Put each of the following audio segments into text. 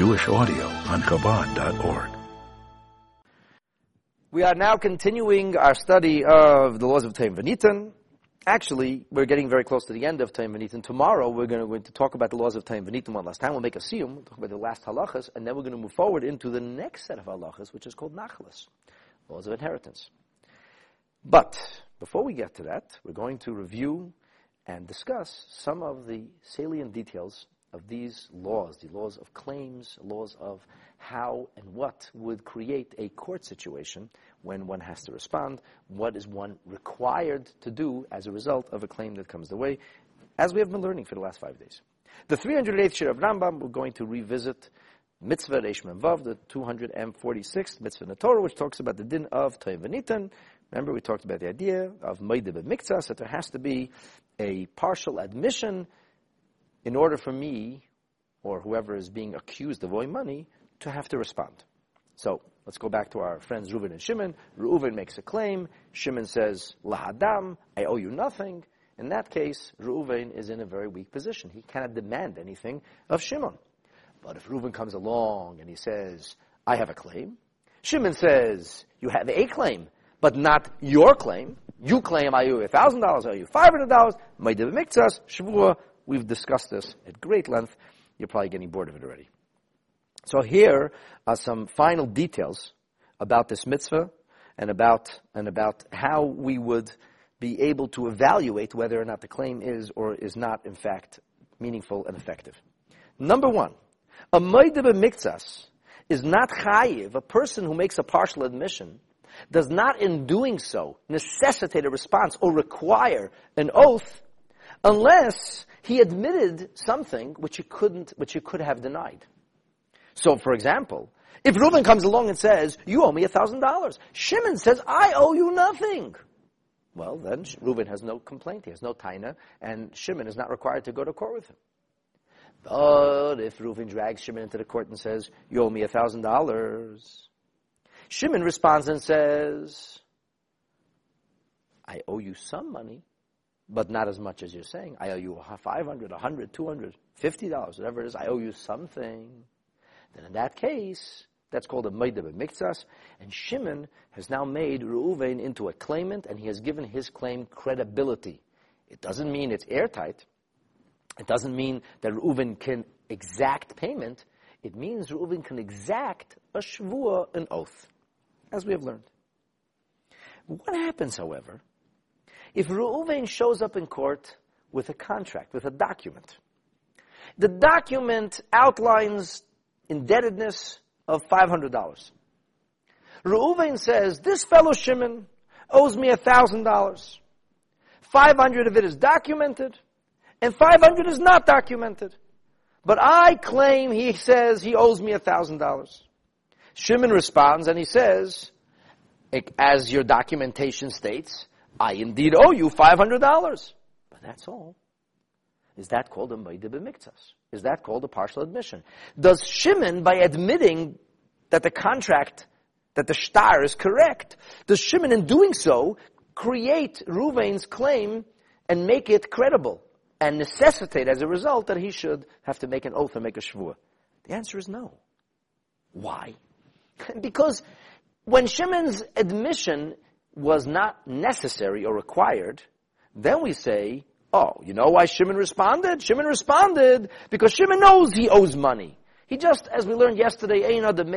Jewish audio on Chabad.org. We are now continuing our study of the laws of Taim Venitan. Actually, we're getting very close to the end of Taim Venitan. Tomorrow, we're going to, going to talk about the laws of Taim Venitan one last time. We'll make a siyum, we'll talk about the last halachas, and then we're going to move forward into the next set of halachas, which is called nachlas, laws of inheritance. But, before we get to that, we're going to review and discuss some of the salient details of these laws, the laws of claims, laws of how and what would create a court situation when one has to respond, what is one required to do as a result of a claim that comes the way, as we have been learning for the last five days. The 308th Shiur of Rambam, we're going to revisit Mitzvah Reish Vav, the 246th Mitzvah in the Torah, which talks about the din of Toy Venitan. Remember, we talked about the idea of Maidib Mikzas, that there has to be a partial admission in order for me, or whoever is being accused of owing money, to have to respond. So, let's go back to our friends Reuven and Shimon. Reuven makes a claim. Shimon says, Lahadam, I owe you nothing. In that case, Reuven is in a very weak position. He cannot demand anything of Shimon. But if Reuven comes along and he says, I have a claim, Shimon says, you have a claim, but not your claim. You claim I owe you $1,000, I owe you $500, my mikzas, shvua, We've discussed this at great length. You're probably getting bored of it already. So here are some final details about this mitzvah and about, and about how we would be able to evaluate whether or not the claim is or is not, in fact, meaningful and effective. Number one, a maidib mikzas is not chayiv, a person who makes a partial admission, does not in doing so necessitate a response or require an oath unless he admitted something which he couldn't, which he could have denied. So, for example, if Reuben comes along and says, you owe me a thousand dollars, Shimon says, I owe you nothing. Well, then Reuben has no complaint, he has no taina, and Shimon is not required to go to court with him. But if Reuben drags Shimon into the court and says, you owe me a thousand dollars, Shimon responds and says, I owe you some money but not as much as you're saying. I owe you 500, 100, 200, 50 dollars, whatever it is. I owe you something. Then in that case, that's called a Maidab Miktsas. And Shimon has now made Reuven into a claimant and he has given his claim credibility. It doesn't mean it's airtight. It doesn't mean that Reuven can exact payment. It means Reuven can exact a shvua, an oath, as we have learned. What happens, however, if Reuven shows up in court with a contract, with a document, the document outlines indebtedness of $500. Reuven says, this fellow Shimon owes me $1,000. 500 of it is documented, and 500 is not documented. But I claim, he says, he owes me $1,000. Shimon responds and he says, as your documentation states, I indeed owe you $500. But that's all. Is that called a Maidib Miktas? Is that called a partial admission? Does Shimon, by admitting that the contract, that the shtar is correct, does Shimon in doing so create Ruvain's claim and make it credible and necessitate as a result that he should have to make an oath and make a shvua? The answer is no. Why? because when Shimon's admission was not necessary or required, then we say, oh, you know why Shimon responded? Shimon responded because Shimon knows he owes money. He just, as we learned yesterday, he doesn't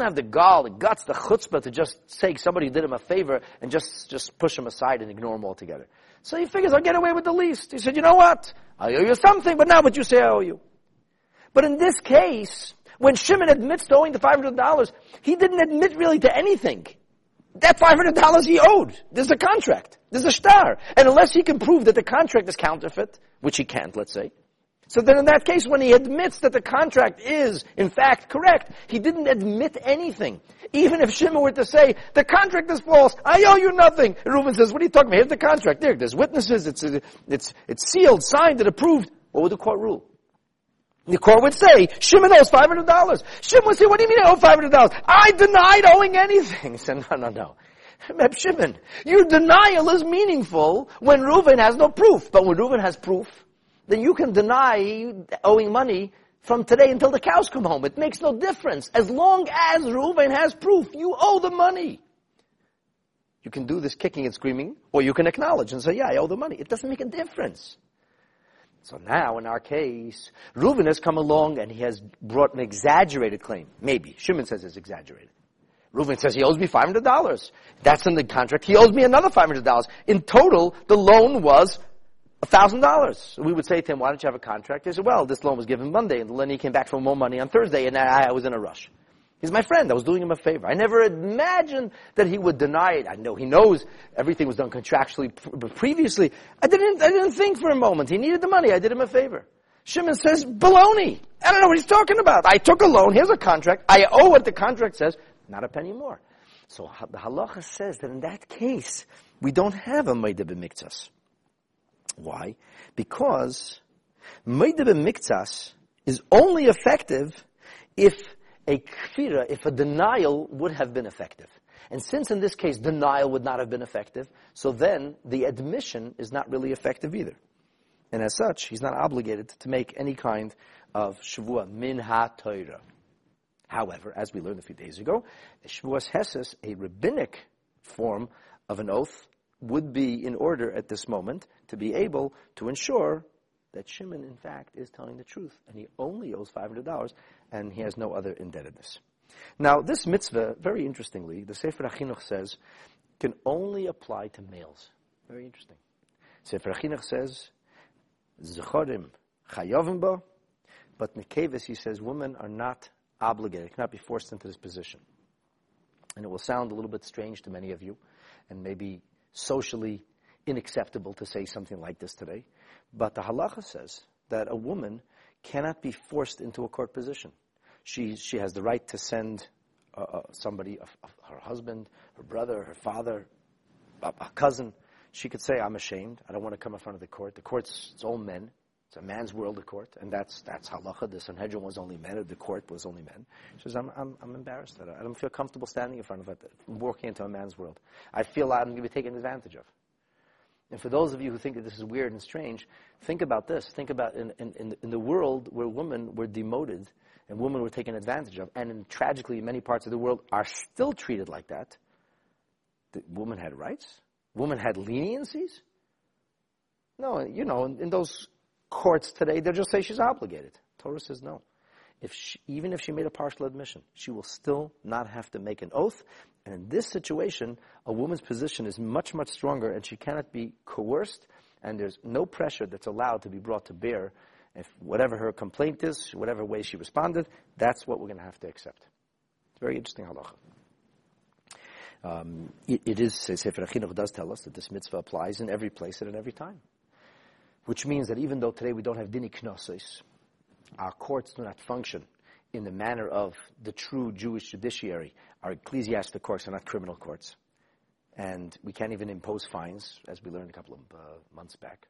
have the gall, the guts, the chutzpah to just say somebody did him a favor and just, just push him aside and ignore him altogether. So he figures, I'll get away with the least. He said, you know what? I owe you something, but not what you say I owe you. But in this case, when Shimon admits to owing the $500, he didn't admit really to anything that $500 he owed. There's a contract. There's a shtar. And unless he can prove that the contract is counterfeit, which he can't, let's say, so then in that case, when he admits that the contract is, in fact, correct, he didn't admit anything. Even if Shimon were to say, the contract is false, I owe you nothing. And Reuben says, what are you talking about? Here's the contract. There, there's witnesses, it's, it's, it's sealed, signed, and approved. What would the court rule? The court would say, Shimon owes $500. Shimon would say, what do you mean I owe $500? I denied owing anything. He said, no, no, no. Shimon, your denial is meaningful when Reuven has no proof. But when Reuven has proof, then you can deny owing money from today until the cows come home. It makes no difference. As long as Reuven has proof, you owe the money. You can do this kicking and screaming, or you can acknowledge and say, yeah, I owe the money. It doesn't make a difference. So now, in our case, Reuven has come along and he has brought an exaggerated claim. Maybe. Shimon says it's exaggerated. Reuven says he owes me $500. That's in the contract. He owes me another $500. In total, the loan was $1,000. We would say to him, why don't you have a contract? He said, well, this loan was given Monday, and then he came back for more money on Thursday, and I, I was in a rush. He's my friend. I was doing him a favor. I never imagined that he would deny it. I know he knows everything was done contractually previously. I didn't, I didn't think for a moment. He needed the money. I did him a favor. Shimon says, baloney. I don't know what he's talking about. I took a loan. Here's a contract. I owe what the contract says. Not a penny more. So the halacha says that in that case, we don't have a Maida b'miktas. Why? Because Maida b'miktas is only effective if a kfira, if a denial would have been effective. And since in this case denial would not have been effective, so then the admission is not really effective either. And as such, he's not obligated to make any kind of shavua min ha-Torah. However, as we learned a few days ago, Shavuos Heses, a rabbinic form of an oath, would be in order at this moment to be able to ensure that Shimon, in fact, is telling the truth, and he only owes $500, and he has no other indebtedness. Now, this mitzvah, very interestingly, the Sefer HaChinuch says, can only apply to males. Very interesting. Sefer HaChinuch says, Zechorim chayovim ba, but Nekevis, he says, women are not obligated, cannot be forced into this position. And it will sound a little bit strange to many of you, and maybe socially unacceptable to say something like this today. But the halacha says that a woman cannot be forced into a court position. She, she has the right to send uh, uh, somebody, her husband, her brother, her father, a, a, cousin. She could say, I'm ashamed. I don't want to come in front of the court. The court's it's all men. It's a man's world, the court. And that's, that's halacha. The Sanhedrin was only men, the court was only men. She says, I'm, I'm, I'm embarrassed. I don't feel comfortable standing in front of it, walking into a man's world. I feel I'm going to be taken advantage of. And for those of you who think that this is weird and strange, think about this. Think about in, in, in the world where women were demoted and women were taken advantage of, and in, tragically in many parts of the world are still treated like that. The women had rights? Women had leniencies? No, you know, in, in those courts today, they'll just say she's obligated. Torah says no if she, even if she made a partial admission, she will still not have to make an oath. And in this situation, a woman's position is much, much stronger and she cannot be coerced and there's no pressure that's allowed to be brought to bear. If whatever her complaint is, whatever way she responded, that's what we're going to have to accept. It's very interesting halacha. Um, it, it is, Sefer HaChinuch does tell us that this mitzvah applies in every place and at every time. Which means that even though today we don't have dini knossos, our courts do not function in the manner of the true Jewish judiciary. Our ecclesiastical courts are not criminal courts. And we can't even impose fines, as we learned a couple of uh, months back.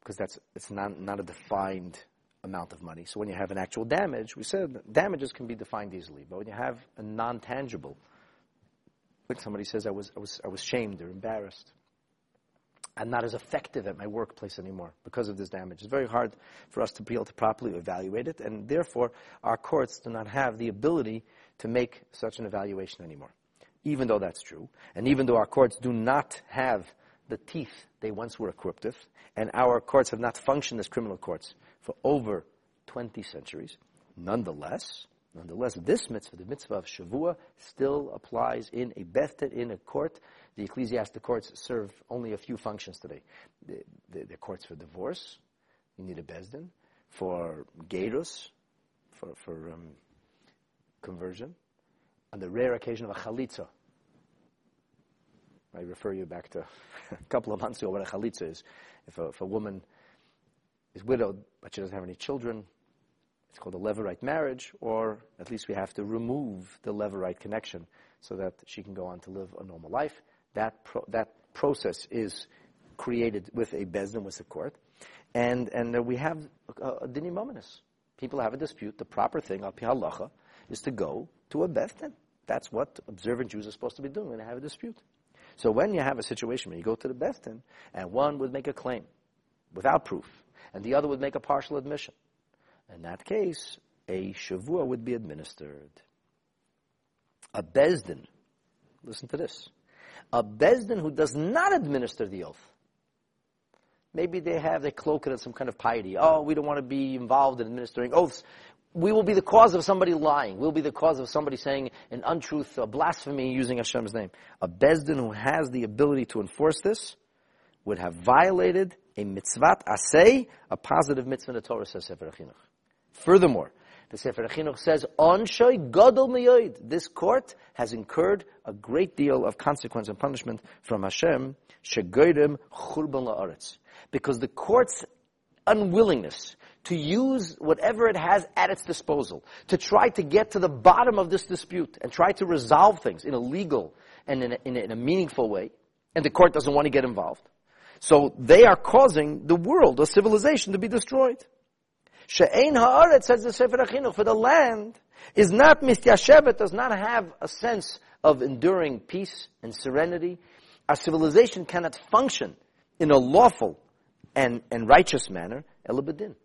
Because that's, it's not, not a defined amount of money. So when you have an actual damage, we said damages can be defined easily. But when you have a non-tangible, like somebody says, I was, I was, I was shamed or embarrassed. I'm not as effective at my workplace anymore because of this damage. It's very hard for us to be able to properly evaluate it, and therefore our courts do not have the ability to make such an evaluation anymore. Even though that's true, and even though our courts do not have the teeth they once were equipped with, and our courts have not functioned as criminal courts for over 20 centuries, nonetheless, Nonetheless, this mitzvah, the mitzvah of Shavua, still applies in a Beth Din a court. The ecclesiastic courts serve only a few functions today. The, the, the courts for divorce, you need a Bezdin. For Gerus, for, for um, conversion. On the rare occasion of a Chalitza. I refer you back to a couple of months ago what a Chalitza is. If a, if a woman is widowed, but she doesn't have any children, it's called a levirate marriage, or at least we have to remove the levirate connection so that she can go on to live a normal life. That, pro- that process is created with a bezdin, with a court. And, and we have a, dini mominus. People have a dispute. The proper thing, al halacha, is to go to a bezdin. That's what observant Jews are supposed to be doing when they have a dispute. So when you have a situation where you go to the bezdin, and one would make a claim without proof, and the other would make a partial admission, In that case, a shavua would be administered. A bezdin, listen to this, a bezdin who does not administer the oath. Maybe they have, they cloak it as some kind of piety. Oh, we don't want to be involved in administering oaths. We will be the cause of somebody lying. We'll be the cause of somebody saying an untruth, a blasphemy using Hashem's name. A bezdin who has the ability to enforce this would have violated a mitzvat asay, a positive mitzvah in the Torah, says Sefer. Furthermore, the Sefer Chinuch says, Onshoy gadol miyoid. This court has incurred a great deal of consequence and punishment from Hashem, shegoyrim churban la'aretz. Because the court's unwillingness to use whatever it has at its disposal, to try to get to the bottom of this dispute and try to resolve things in a legal and in a, in a, in a meaningful way, and the court doesn't want to get involved. So they are causing the world, or civilization, to be destroyed. She'ein ha'aretz, says the Sefer HaChinuch, for the land is not mistyashevet, does not have a sense of enduring peace and serenity. Our civilization cannot function in a lawful and, and righteous manner, elabedin,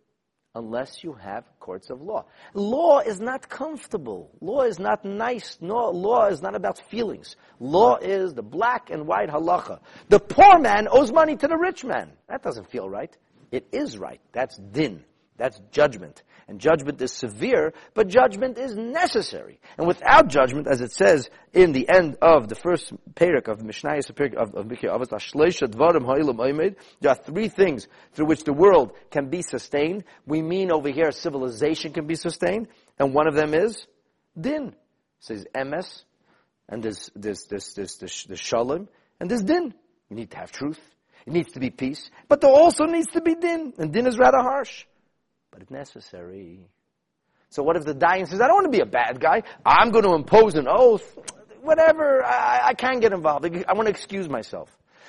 unless you have courts of law. Law is not comfortable. Law is not nice. No, law is not about feelings. Law is the black and white halacha. The poor man owes money to the rich man. That doesn't feel right. It is right. That's din. That's judgment. And judgment is severe, but judgment is necessary. And without judgment, as it says in the end of the first parak of Mishnah, of, of Avos, there are three things through which the world can be sustained. We mean over here civilization can be sustained, and one of them is din. It says emes, and there's, there's, there's, there's, there's, there's shalom, and there's din. You need to have truth. It needs to be peace, but there also needs to be din, and din is rather harsh but it's necessary. So what if the Dayan says, I don't want to be a bad guy. I'm going to impose an oath. Whatever. I, I can't get involved. I want to excuse myself.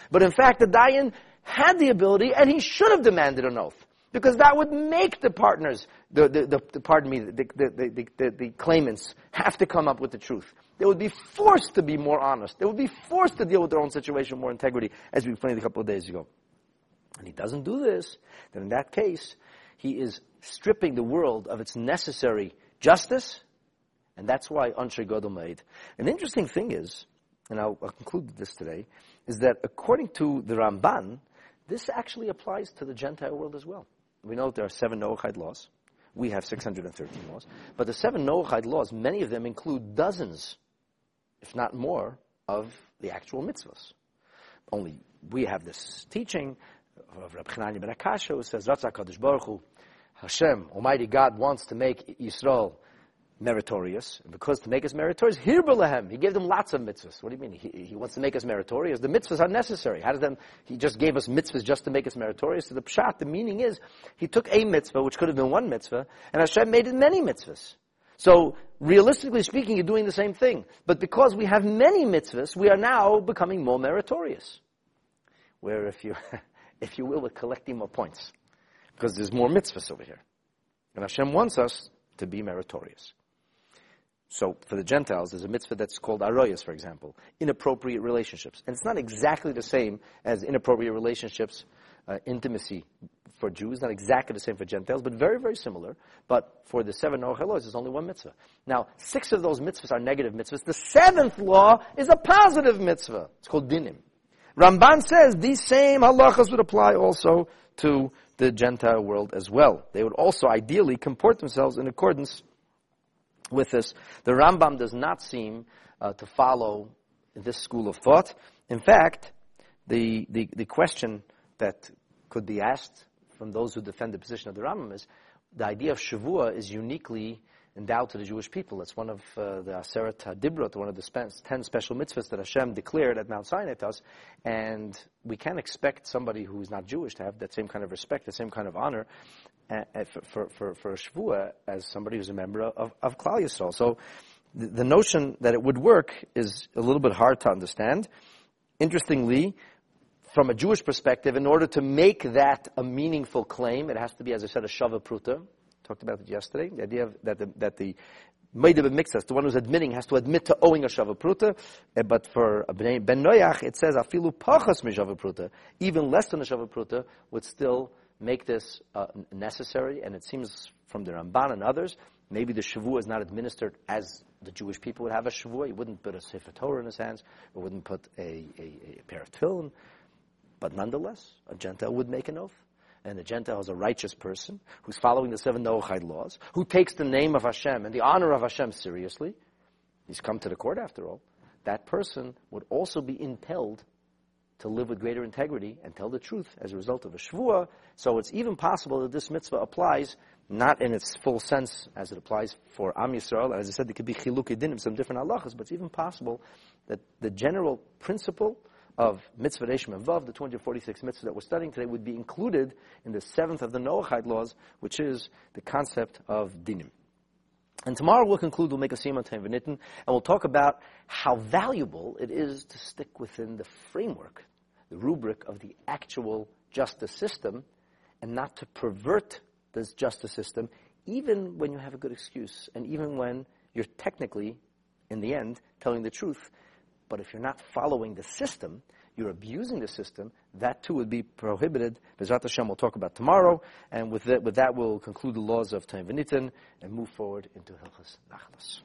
But in fact, the Dayan had the ability and he should have demanded an oath. Because that would make the partners, the, the, the, the pardon me, the, the, the, the claimants have to come up with the truth. They would be forced to be more honest. They would be forced to deal with their own situation more integrity, as we explained a couple of days ago. And he doesn't do this, then in that case, he is stripping the world of its necessary justice, and that's why Anshe Godel made. An interesting thing is, and I'll, I'll conclude this today, is that according to the Ramban, this actually applies to the Gentile world as well. We know there are seven Noachide laws. We have 613 laws. But the seven Noachide laws, many of them include dozens, if not more, of the actual mitzvahs. Only we have this teaching of Reb Chananya ben Akashya, who says, Ratzah Baruch Hu, Hashem, Almighty God, wants to make Yisrael meritorious. And because to make us meritorious, here Hirbalahem, He gave them lots of mitzvahs. What do you mean? He, he wants to make us meritorious. The mitzvahs are necessary. How does them, He just gave us mitzvahs just to make us meritorious? So the pshat, the meaning is, He took a mitzvah, which could have been one mitzvah, and Hashem made it many mitzvahs. So, realistically speaking, you're doing the same thing. But because we have many mitzvahs, we are now becoming more meritorious. Where if you, if you will, we're collecting more points. Because there's more mitzvahs over here. And Hashem wants us to be meritorious. So for the Gentiles, there's a mitzvah that's called aroyas, for example, inappropriate relationships. And it's not exactly the same as inappropriate relationships, uh, intimacy for Jews, not exactly the same for Gentiles, but very, very similar. But for the seven Noach there's only one mitzvah. Now, six of those mitzvahs are negative mitzvahs. The seventh law is a positive mitzvah. It's called dinim. Ramban says these same halachas would apply also to the Gentile world as well. They would also ideally comport themselves in accordance with this. The Rambam does not seem uh, to follow this school of thought. In fact, the, the, the question that could be asked from those who defend the position of the Rambam is the idea of Shavua is uniquely endowed to the Jewish people. It's one of uh, the Aseret HaDibrot, one of the ten special mitzvahs that Hashem declared at Mount Sinai to us. And we can't expect somebody who is not Jewish to have that same kind of respect, the same kind of honor uh, uh for, for, for, a Shavua as somebody who's a member of, of Klal Yisrael. So the, the notion that it would work is a little bit hard to understand. Interestingly, from a Jewish perspective, in order to make that a meaningful claim, it has to be, as I said, a shava pruta, talked about it yesterday. The idea that the, that the Meideh Mixas, the one who's admitting, has to admit to owing a Shavapruta. Eh, but for Ben Noyach, it says, Afilu Pachas Mishavapruta, even less than a Shavapruta, would still make this uh, necessary, and it seems from the Ramban and others, maybe the Shavua is not administered as the Jewish people would have a Shavua. He wouldn't put a Sefer Torah in his hands, or wouldn't put a, a, a pair of tefillin. But nonetheless, a Gentile would make an oath. And the Gentile is a righteous person who's following the seven Noachide laws, who takes the name of Hashem and the honor of Hashem seriously. He's come to the court after all. That person would also be impelled to live with greater integrity and tell the truth as a result of a shvua. So it's even possible that this mitzvah applies not in its full sense as it applies for Am Yisrael. As I said, there could be chiluk some different halachas, but it's even possible that the general principle of mitzvah Reshim the 246 mitzvahs that we're studying today, would be included in the seventh of the Noachide laws, which is the concept of dinim. And tomorrow we'll conclude, we'll make a siyum on V'nitin, and we'll talk about how valuable it is to stick within the framework, the rubric of the actual justice system, and not to pervert this justice system, even when you have a good excuse, and even when you're technically, in the end, telling the truth. But if you're not following the system, you're abusing the system, that too would be prohibited. Bezrat Hashem we'll talk about tomorrow, and with that, with that we'll conclude the laws of Taim and move forward into Hilchas Nachlas.